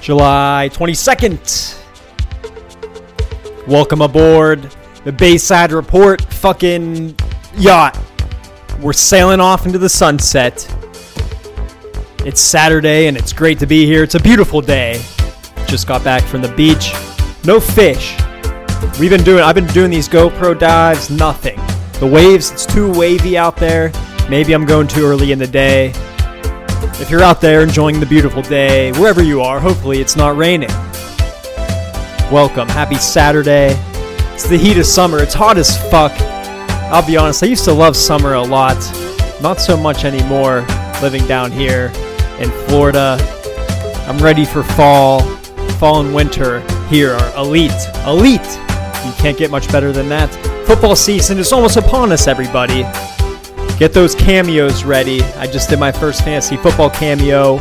July 22nd. Welcome aboard the Bayside Report fucking yacht. We're sailing off into the sunset. It's Saturday and it's great to be here. It's a beautiful day. Just got back from the beach. No fish. We've been doing I've been doing these GoPro dives, nothing. The waves, it's too wavy out there. Maybe I'm going too early in the day. If you're out there enjoying the beautiful day, wherever you are, hopefully it's not raining. Welcome. Happy Saturday. It's the heat of summer. It's hot as fuck. I'll be honest, I used to love summer a lot. Not so much anymore living down here in Florida. I'm ready for fall. Fall and winter here are elite. Elite! You can't get much better than that. Football season is almost upon us, everybody. Get those cameos ready. I just did my first fantasy football cameo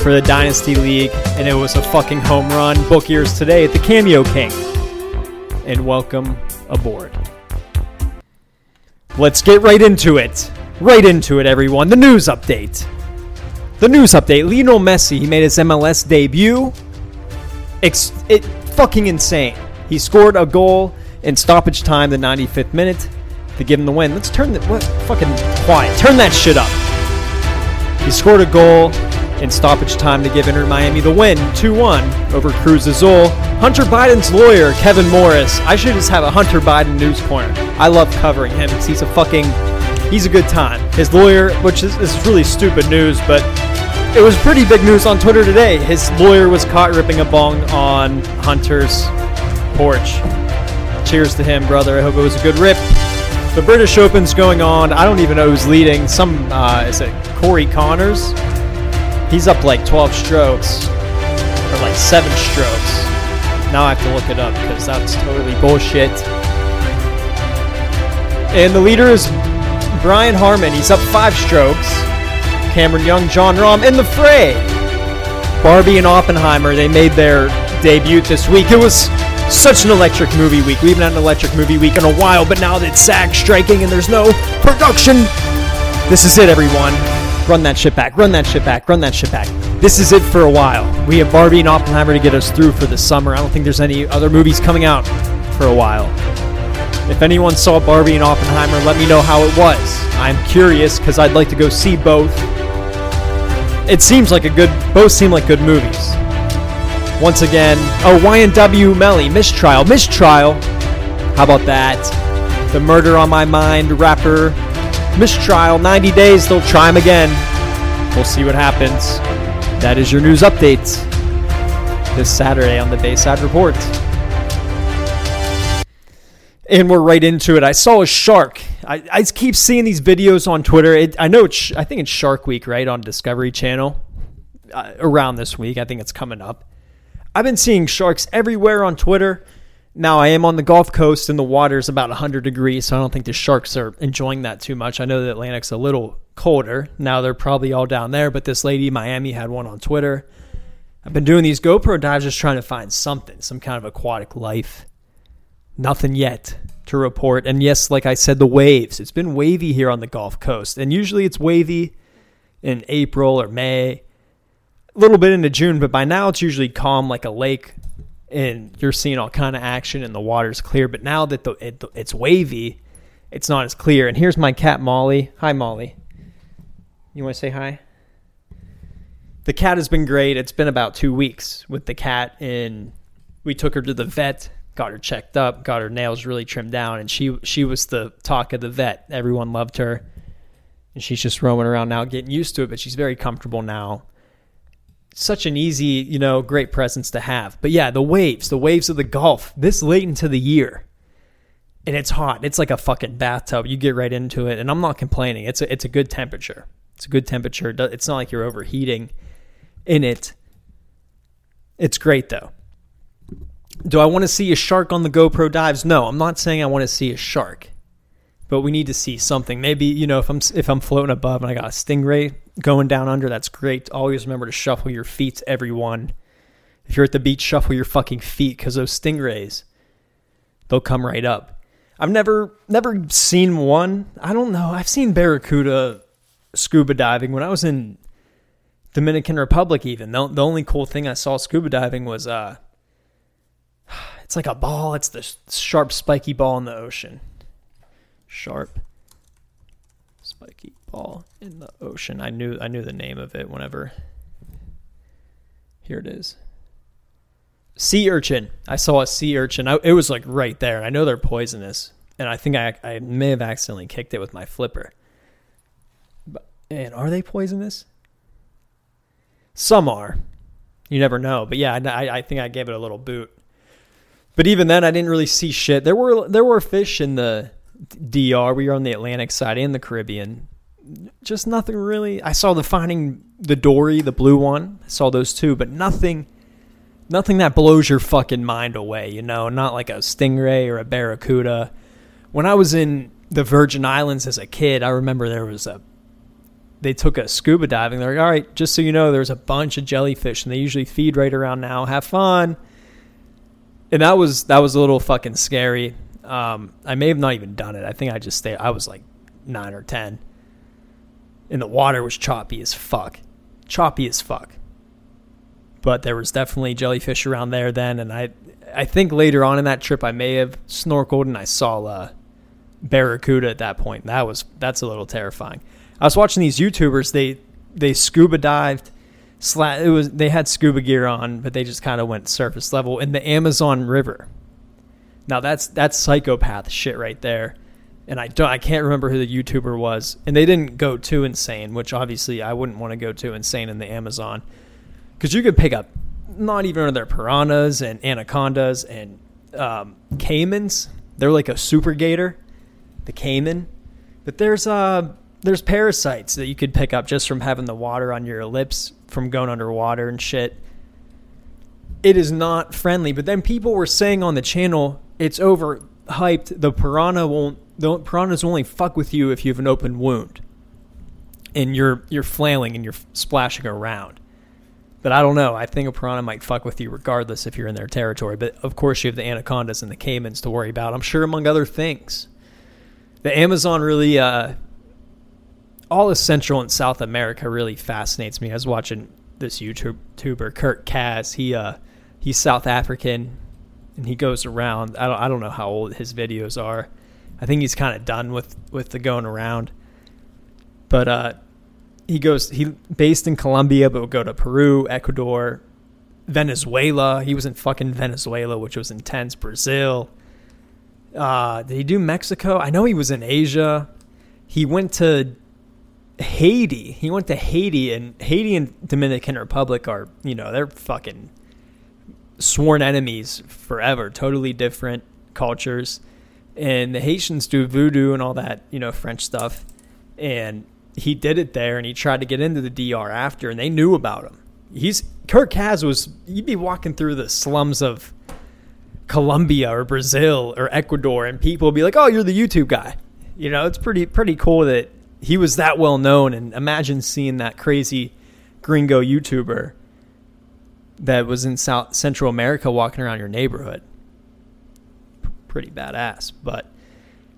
for the Dynasty League, and it was a fucking home run. Book yours today at the Cameo King. And welcome aboard. Let's get right into it. Right into it, everyone. The news update. The news update. Lionel Messi, he made his MLS debut. Ex- it fucking insane. He scored a goal in stoppage time, the 95th minute, to give him the win. Let's turn the what fucking quiet. Turn that shit up. He scored a goal in stoppage time to give Inter Miami the win, 2-1 over Cruz Azul. Hunter Biden's lawyer, Kevin Morris. I should just have a Hunter Biden news corner. I love covering him because he's a fucking he's a good time. His lawyer, which is, is really stupid news, but it was pretty big news on Twitter today. His lawyer was caught ripping a bong on Hunter's porch. Cheers to him, brother. I hope it was a good rip. The British Open's going on. I don't even know who's leading. Some uh, is it Corey Conners? He's up like 12 strokes or like seven strokes. Now I have to look it up because that's totally bullshit. And the leader is Brian Harman. He's up five strokes. Cameron Young, Jon Rahm in the fray. Barbie and Oppenheimer, they made their debut this week. It was such an electric movie week. We haven't had an electric movie week in a while, but now that SAG's striking and there's no production, this is it, everyone. Run that shit back, run that shit back, run that shit back. This is it for a while. We have Barbie and Oppenheimer to get us through for the summer. I don't think there's any other movies coming out for a while. If anyone saw Barbie and Oppenheimer, let me know how it was. I'm curious because I'd like to go see both. It seems like a good, both seem like good movies. Once again, oh, YNW Melly, Mistrial, Mistrial. How about that? The Murder on My Mind rapper, Mistrial, 90 days, they'll try him again. We'll see what happens. That is your news update this Saturday on the Bayside Report. And we're right into it. I saw a shark. I, I keep seeing these videos on Twitter. It, I know it's, I think it's Shark Week, right, on Discovery Channel uh, around this week. I think it's coming up. I've been seeing sharks everywhere on Twitter. Now, I am on the Gulf Coast and the water is about 100 degrees, so I don't think the sharks are enjoying that too much. I know the Atlantic's a little colder. Now they're probably all down there, but this lady in Miami had one on Twitter. I've been doing these GoPro dives just trying to find something, some kind of aquatic life. Nothing yet to report. And yes, like I said, the waves. It's been wavy here on the Gulf Coast. And usually it's wavy in April or May, little bit into June, but by now it's usually calm like a lake and you're seeing all kind of action and the water's clear. But now that the, it, it's wavy, it's not as clear. And here's my cat Molly. Hi, Molly. You want to say hi? The cat has been great. It's been about two weeks with the cat, and we took her to the vet, got her checked up, got her nails really trimmed down, and she she was the talk of the vet. Everyone loved her, and she's just roaming around now, getting used to it. But she's very comfortable now such an easy, you know, great presence to have. But yeah, the waves, the waves of the Gulf, this late into the year. And it's hot. It's like a fucking bathtub. You get right into it, and I'm not complaining. It's a, it's a good temperature. It's a good temperature. It's not like you're overheating in it. It's great though. Do I want to see a shark on the GoPro dives? No, I'm not saying I want to see a shark. But we need to see something. Maybe, you know, if I'm if I'm floating above and I got a stingray, going down under, that's great. Always remember to shuffle your feet, everyone. If you're at the beach, shuffle your fucking feet because those stingrays, they'll come right up. I've never never seen one. I don't know. I've seen barracuda scuba diving when I was in Dominican Republic. Even the, the only cool thing I saw scuba diving was uh, it's like a ball. It's the sharp, spiky ball in the ocean. Sharp, spiky ball in the ocean. I knew I knew the name of it whenever. Here it is. Sea urchin. I saw a sea urchin. I, it was like right there. I know they're poisonous, and I think I I may have accidentally kicked it with my flipper. But and are they poisonous? Some are. You never know. But yeah, I, I think I gave it a little boot. But even then, I didn't really see shit. There were there were fish in the DR. We were on the Atlantic side and the Caribbean. Just nothing really. I saw the finding the dory, the blue one. I saw those two, but nothing, nothing that blows your fucking mind away. You know, not like a stingray or a barracuda. When I was in the Virgin Islands as a kid, I remember there was a they took a scuba diving. They're like, all right, just so you know, there's a bunch of jellyfish, and they usually feed right around now. Have fun. And that was that was a little fucking scary. Um, I may have not even done it. I think I just stayed. I was like nine or ten, and the water was choppy as fuck, choppy as fuck. But there was definitely jellyfish around there then, and I I think later on in that trip I may have snorkeled and I saw a uh, barracuda at that point. That was that's a little terrifying. I was watching these YouTubers. They they scuba dived. It was they had scuba gear on, but they just kind of went surface level in the Amazon River. Now that's that's psychopath shit right there. And I don't I can't remember who the YouTuber was. And they didn't go too insane, which obviously I wouldn't want to go too insane in the Amazon. Cuz you could pick up not even their piranhas and anacondas and um, caimans. They're like a super gator, the caiman. But there's uh there's parasites that you could pick up just from having the water on your lips from going underwater and shit. It is not friendly. But then people were saying on the channel it's overhyped. The piranha won't. The piranhas only fuck with you if you have an open wound, and you're you're flailing and you're splashing around. But I don't know. I think a piranha might fuck with you regardless if you're in their territory. But of course, you have the anacondas and the caimans to worry about. I'm sure, among other things. The Amazon really uh, all of Central and South America really fascinates me. I was watching this YouTuber Kurt Caz. He uh he's South African and he goes around. I don't I don't know how old his videos are. I think he's kind of done with with the going around. But uh he goes he based in Colombia but would go to Peru, Ecuador, Venezuela. He was in fucking Venezuela, which was intense. Brazil. Uh, did he do Mexico? I know he was in Asia. He went to Haiti. He went to Haiti, and Haiti and Dominican Republic are, you know, they're fucking sworn enemies forever. Totally different cultures. And the Haitians do voodoo and all that, you know, French stuff. And he did it there, and he tried to get into the DR after, and they knew about him. He's Kurt Caz was. You'd be walking through the slums of Colombia or Brazil or Ecuador, and people be like, "Oh, you're the YouTube guy." You know, it's pretty pretty cool that he was that well known. And imagine seeing that crazy gringo YouTuber that was in South Central America walking around your neighborhood. Pretty badass, but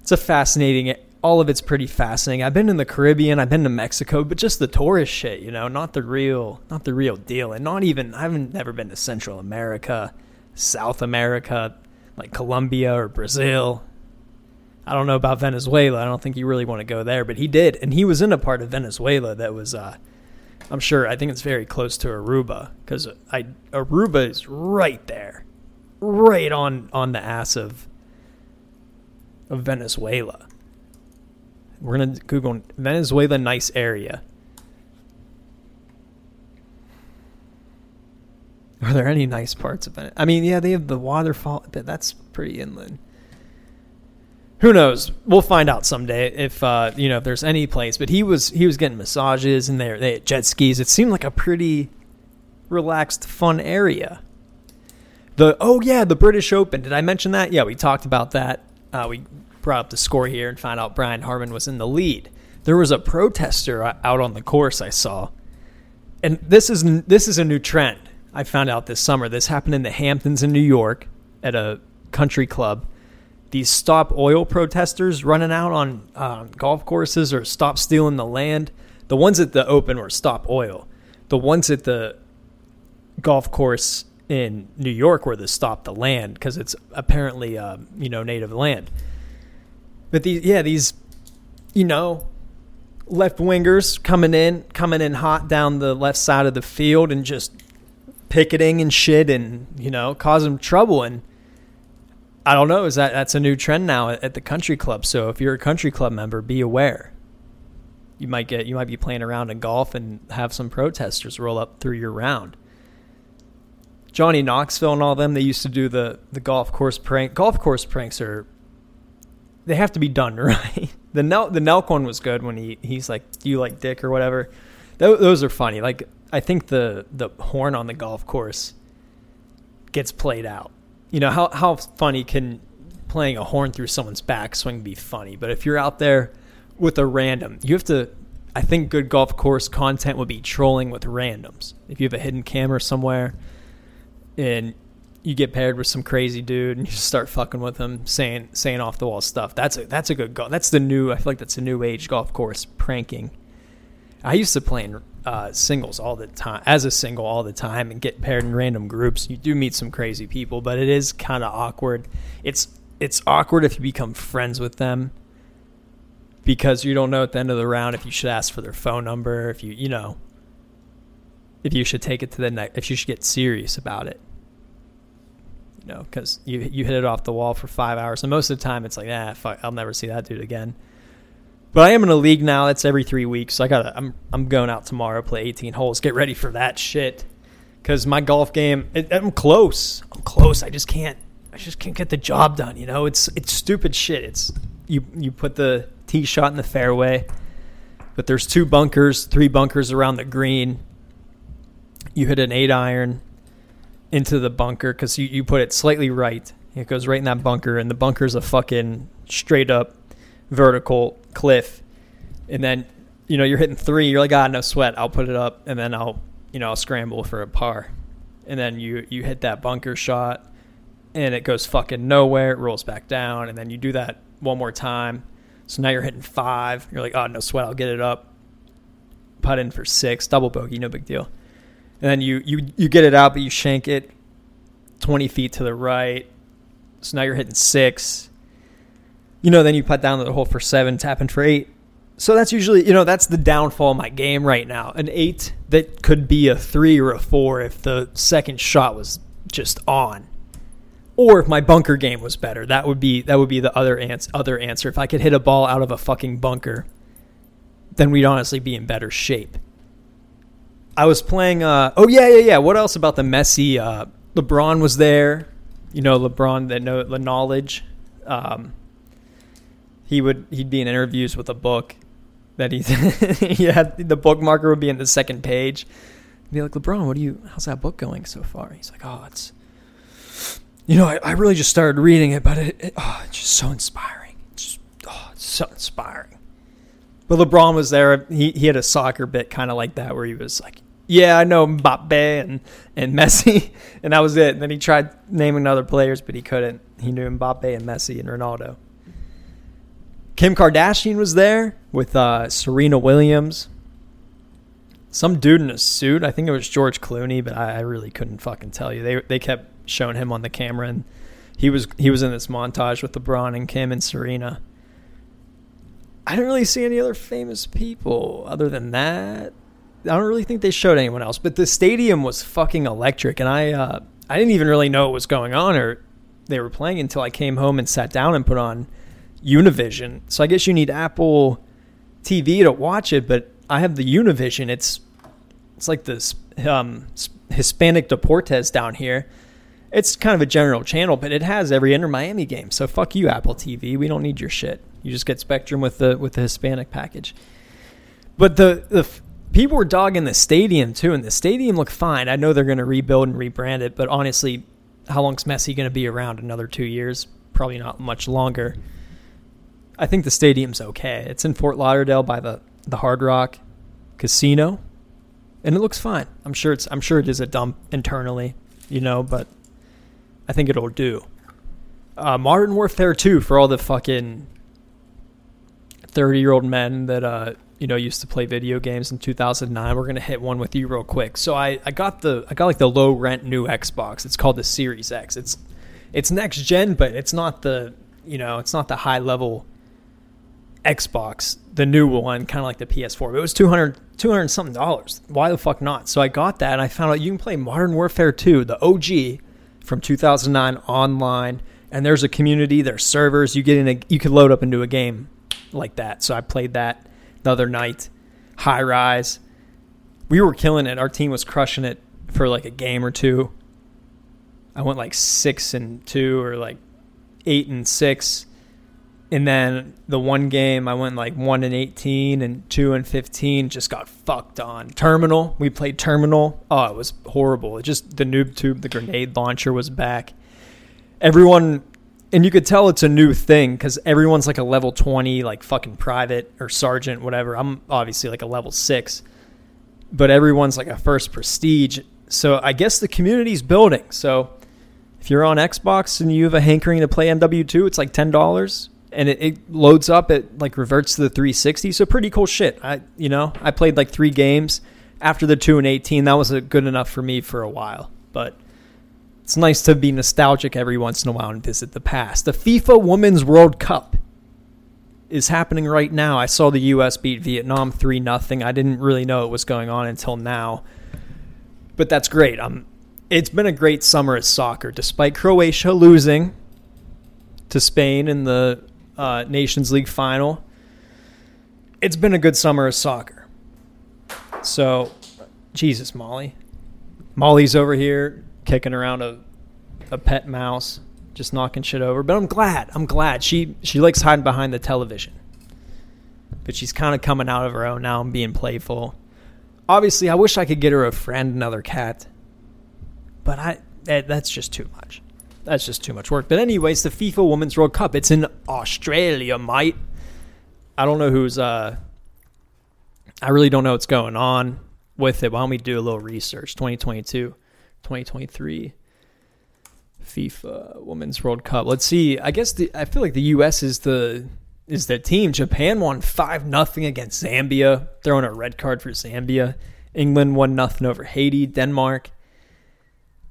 it's a fascinating. All of it's pretty fascinating. I've been in the Caribbean, I've been to Mexico, but just the tourist shit, you know, not the real, not the real deal, and not even. I haven't never been to Central America, South America, like Colombia or Brazil. I don't know about Venezuela. I don't think you really want to go there, but he did, and he was in a part of Venezuela that was. Uh, I'm sure. I think it's very close to Aruba because I Aruba is right there, right on on the ass of of Venezuela. We're gonna Google Venezuela, nice area. Are there any nice parts of it? I mean, yeah, they have the waterfall, that's pretty inland who knows? We'll find out someday if uh, you know if there's any place. But he was he was getting massages and they they had jet skis. It seemed like a pretty relaxed, fun area. The oh yeah, the British Open. Did I mention that? Yeah, we talked about that. Uh, we brought up the score here and found out Brian Harman was in the lead. There was a protester out on the course I saw, and this is this is a new trend. I found out this summer. This happened in the Hamptons in New York at a country club these stop oil protesters running out on uh, golf courses or stop stealing the land. The ones at the open were stop oil. The ones at the golf course in New York were the stop the land because it's apparently uh, you know native land. But these yeah these you know left wingers coming in coming in hot down the left side of the field and just picketing and shit and you know causing trouble and I don't know is that that's a new trend now at, the country club. So if you're a country club member, be aware. You might get you might be playing around in golf and have some protesters roll up through your round. Johnny Knoxville and all them, they used to do the the golf course prank. Golf course pranks are they have to be done right. The Nel the Nelk one was good when he he's like, "Do you like dick or whatever?" Th- those are funny. Like I think the the horn on the golf course gets played out. You know how how funny can playing a horn through someone's backswing be funny? But if you're out there with a random, you have to. I think good golf course content would be trolling with randoms. If you have a hidden camera somewhere and you get paired with some crazy dude and you just start fucking with him, saying saying off the wall stuff. That's a that's a good golf. That's the new. I feel like that's a new age golf course pranking. I used to play in uh, singles all the time, as a single all the time, and get paired in random groups. You do meet some crazy people, but it is kind of awkward. It's it's awkward if you become friends with them because you don't know at the end of the round if you should ask for their phone number, if you you know if you should take it to the next, if you should get serious about it You know, because you you hit it off the wall for five hours, and most of the time it's like, ah, fuck, I'll never see that dude again. But I am in a league now. That's every three weeks. So I got. I'm I'm going out tomorrow, play 18 holes, get ready for that shit. Because my golf game, it, I'm close. I'm close. I just can't. I just can't get the job done. You know, it's it's stupid shit. It's you you put the tee shot in the fairway, but there's two bunkers, three bunkers around the green. You hit an eight iron into the bunker because you, you put it slightly right. It goes right in that bunker, and the bunker's a fucking straight up vertical cliff. And then, you know, you're hitting three, you're like, ah, no sweat. I'll put it up, and then I'll, you know, I'll scramble for a par. And then you, you hit that bunker shot, and it goes fucking nowhere. It rolls back down, and then you do that one more time. So now you're hitting five. You're like, oh, no sweat. I'll get it up. Put in for six, double bogey, no big deal and then you you you get it out, but you shank it twenty feet to the right. So now you're hitting six. You know, then you putt down the hole for seven, tapping for eight. So that's usually you know that's the downfall of my game right now. An eight that could be a three or a four if the second shot was just on, or if my bunker game was better. That would be that would be the other ans- other answer. If I could hit a ball out of a fucking bunker, then we'd honestly be in better shape. I was playing. Uh, oh yeah, yeah, yeah. What else about the Messi? Uh, LeBron was there. You know, LeBron that know the knowledge. Um, he would he'd be in interviews with a book that he he had the bookmarker would be in the second page. He'd be like, LeBron, what do you? How's that book going so far? He's like, oh, it's. You know, I, I really just started reading it, but it, it oh, it's just so inspiring. It's just, oh, it's so inspiring. But LeBron was there. He he had a soccer bit kind of like that, where he was like, yeah, I know Mbappe and, and Messi, and that was it. And then he tried naming other players, but he couldn't. He knew Mbappe and Messi and Ronaldo. Kim Kardashian was there with uh, Serena Williams. Some dude in a suit. I think it was George Clooney, but I, I really couldn't fucking tell you. They they kept showing him on the camera, and he was he was in this montage with LeBron and Kim and Serena. I didn't really see any other famous people other than that. I don't really think they showed anyone else, but the stadium was fucking electric, and I uh, I didn't even really know what was going on or they were playing until I came home and sat down and put on Univision. So I guess you need Apple TV to watch it, but I have the Univision. It's it's like this um, Hispanic Deportes down here. It's kind of a general channel, but it has every Inter Miami game. So fuck you, Apple TV. We don't need your shit. You just get Spectrum with the with the Hispanic package. But the the people were dogging the stadium too, and the stadium looked fine. I know they're going to rebuild and rebrand it, but honestly, how long's Messi going to be around? Another two years? Probably not much longer. I think the stadium's okay. It's in Fort Lauderdale by the the Hard Rock Casino, and it looks fine. I'm sure it's I'm sure it is a dump internally, you know, but I think it'll do. Uh, Modern Warfare 2 for all the fucking 30 year old men that uh, you know used to play video games in 2009 we're gonna hit one with you real quick so i i got the i got like the low rent new xbox it's called the series x it's it's next gen but it's not the you know it's not the high level xbox the new one kind of like the ps4 but it was 200 200 something dollars why the fuck not so i got that and i found out you can play modern warfare 2 the og from 2009 online and there's a community there's servers you get in a you can load up into a game like that so i played that the other night. High rise. We were killing it. Our team was crushing it for like a game or two. I went like six and two or like eight and six. And then the one game I went like one and eighteen and two and fifteen. Just got fucked on. Terminal. We played terminal. Oh, it was horrible. It just the noob tube, the grenade launcher was back. Everyone and you could tell it's a new thing because everyone's like a level 20 like fucking private or sergeant whatever i'm obviously like a level 6 but everyone's like a first prestige so i guess the community's building so if you're on xbox and you have a hankering to play mw2 it's like $10 and it, it loads up it like reverts to the 360 so pretty cool shit i you know i played like three games after the 2 and 18 that was good enough for me for a while but it's nice to be nostalgic every once in a while and visit the past. The FIFA Women's World Cup is happening right now. I saw the US beat Vietnam 3 nothing. I didn't really know it was going on until now. But that's great. Um it's been a great summer of soccer despite Croatia losing to Spain in the uh, Nations League final. It's been a good summer of soccer. So, Jesus, Molly. Molly's over here kicking around a a pet mouse, just knocking shit over. But I'm glad. I'm glad she she likes hiding behind the television. But she's kind of coming out of her own now and being playful. Obviously, I wish I could get her a friend, another cat. But I that, that's just too much. That's just too much work. But anyways, the FIFA Women's World Cup. It's in Australia, mate. I don't know who's uh I really don't know what's going on with it. Why don't we do a little research? 2022. 2023 FIFA Women's World Cup. Let's see. I guess the I feel like the US is the is the team. Japan won 5 nothing against Zambia, throwing a red card for Zambia. England won nothing over Haiti, Denmark.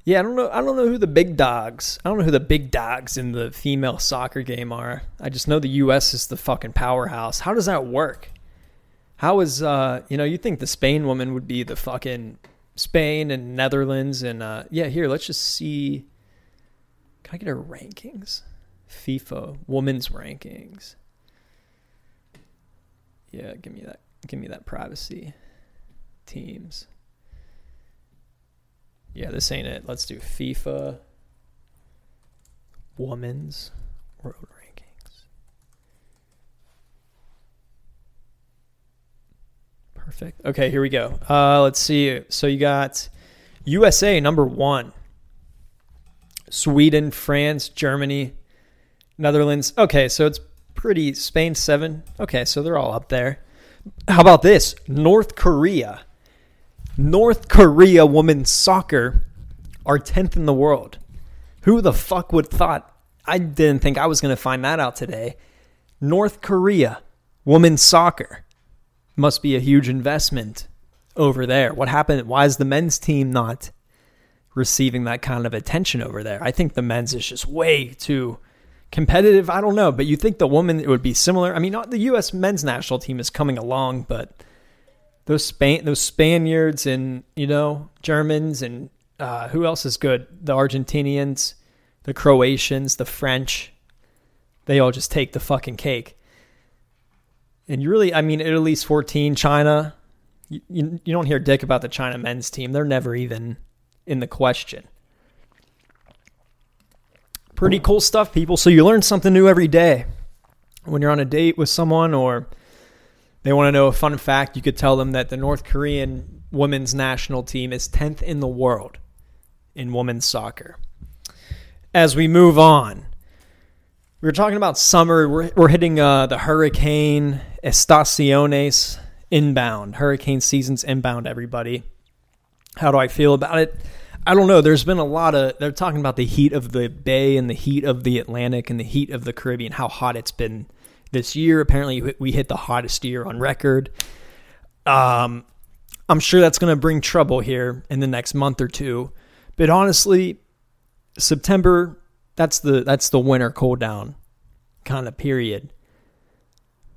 Yeah, I don't know I don't know who the big dogs. I don't know who the big dogs in the female soccer game are. I just know the US is the fucking powerhouse. How does that work? How is uh, you know, you think the Spain woman would be the fucking Spain and Netherlands and uh, yeah, here let's just see. Can I get her rankings? FIFA women's rankings. Yeah, give me that. Give me that privacy. Teams. Yeah, this ain't it. Let's do FIFA women's world Rankings. Perfect. Okay, here we go. Uh, let's see. So you got USA number one, Sweden, France, Germany, Netherlands. Okay, so it's pretty. Spain seven. Okay, so they're all up there. How about this? North Korea. North Korea women's soccer are 10th in the world. Who the fuck would thought? I didn't think I was going to find that out today. North Korea women's soccer must be a huge investment over there. What happened? Why is the men's team not receiving that kind of attention over there? I think the men's is just way too competitive. I don't know, but you think the women it would be similar? I mean, not the U.S. men's national team is coming along, but those Span those Spaniards and you know Germans and uh, who else is good? The Argentinians, the Croatians, the French. They all just take the fucking cake. And you really, I mean, Italy's 14, China, you, you, you don't hear dick about the China men's team. They're never even in the question. Pretty cool stuff, people. So you learn something new every day. When you're on a date with someone or they want to know a fun fact, you could tell them that the North Korean women's national team is 10th in the world in women's soccer. As we move on, we were talking about summer. We're, we're hitting uh, the hurricane Estaciones inbound. Hurricane season's inbound, everybody. How do I feel about it? I don't know. There's been a lot of, they're talking about the heat of the Bay and the heat of the Atlantic and the heat of the Caribbean, how hot it's been this year. Apparently, we hit the hottest year on record. Um, I'm sure that's going to bring trouble here in the next month or two. But honestly, September that's the that's the winter cool down kind of period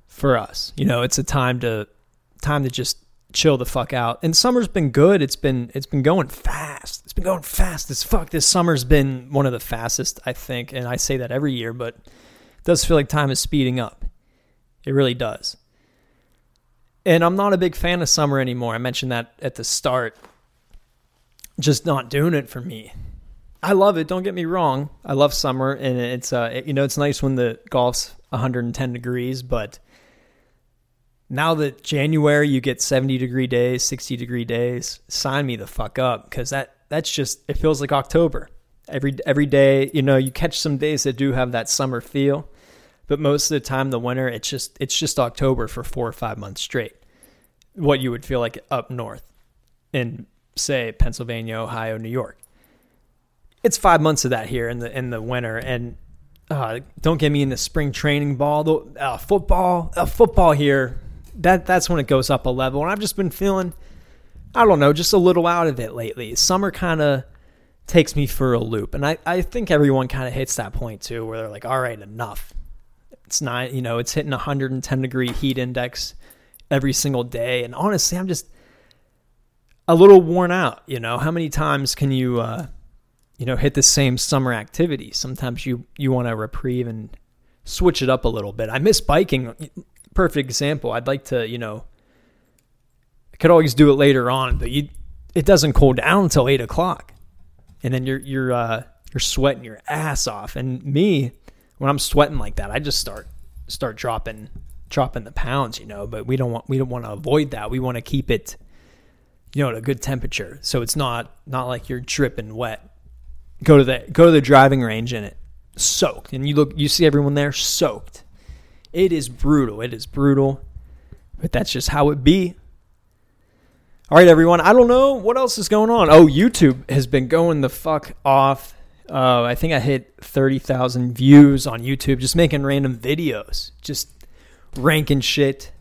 for us. You know, it's a time to time to just chill the fuck out. And summer's been good. It's been it's been going fast. It's been going fast as fuck. This summer's been one of the fastest, I think, and I say that every year, but it does feel like time is speeding up. It really does. And I'm not a big fan of summer anymore. I mentioned that at the start. Just not doing it for me. I love it. Don't get me wrong. I love summer, and it's uh, you know, it's nice when the golf's 110 degrees. But now that January, you get 70 degree days, 60 degree days. Sign me the fuck up, because that that's just it feels like October. Every every day, you know, you catch some days that do have that summer feel, but most of the time, the winter, it's just it's just October for four or five months straight. What you would feel like up north in say Pennsylvania, Ohio, New York it's five months of that here in the in the winter, and uh, don't get me in the spring training ball, uh, football, uh, football here. That that's when it goes up a level, and I've just been feeling, I don't know, just a little out of it lately. Summer kind of takes me for a loop, and I I think everyone kind of hits that point too, where they're like, all right, enough. It's not, you know, it's hitting 110 degree heat index every single day, and honestly, I'm just a little worn out. You know, how many times can you? Uh, you know, hit the same summer activity. Sometimes you you want to reprieve and switch it up a little bit. I miss biking. Perfect example. I'd like to, you know, I could always do it later on, but you it doesn't cool down until eight o'clock, and then you're you're uh, you're sweating your ass off. And me, when I'm sweating like that, I just start start dropping dropping the pounds, you know. But we don't want we don't want to avoid that. We want to keep it, you know, at a good temperature, so it's not not like you're dripping wet. Go to the go to the driving range in it soaked. And you look you see everyone there soaked. It is brutal. It is brutal. But that's just how it be. All right everyone. I don't know what else is going on. Oh youtube has been going the fuck off uh, i think i hit 30000 views on youtube just making random videos just ranking shit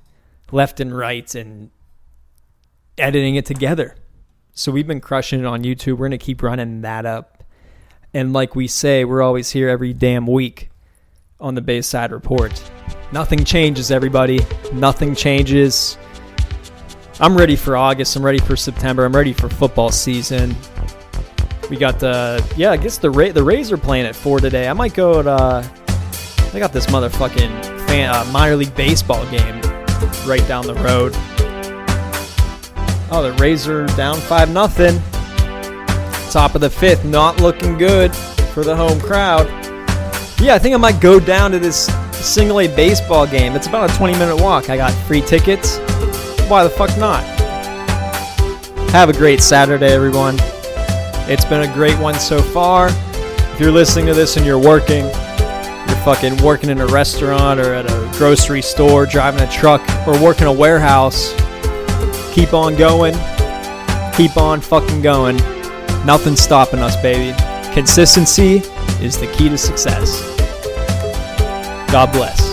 left and right and editing it together so we've been crushing it on youtube we're going to keep running that up and like we say, we're always here every damn week on the Bayside Report. Nothing changes, everybody. Nothing changes. I'm ready for August. I'm ready for September. I'm ready for football season. We got the yeah, I guess the Ra- the Rays are playing at four today. I might go to. Uh, I got this motherfucking fan, uh, minor league baseball game right down the road. Oh, the Rays are down five nothing. Top of the fifth, not looking good for the home crowd. Yeah, I think I might go down to this single A baseball game. It's about a 20 minute walk. I got free tickets. Why the fuck not? Have a great Saturday, everyone. It's been a great one so far. If you're listening to this and you're working, you're fucking working in a restaurant or at a grocery store, driving a truck, or working a warehouse, keep on going. Keep on fucking going. Nothing's stopping us, baby. Consistency is the key to success. God bless.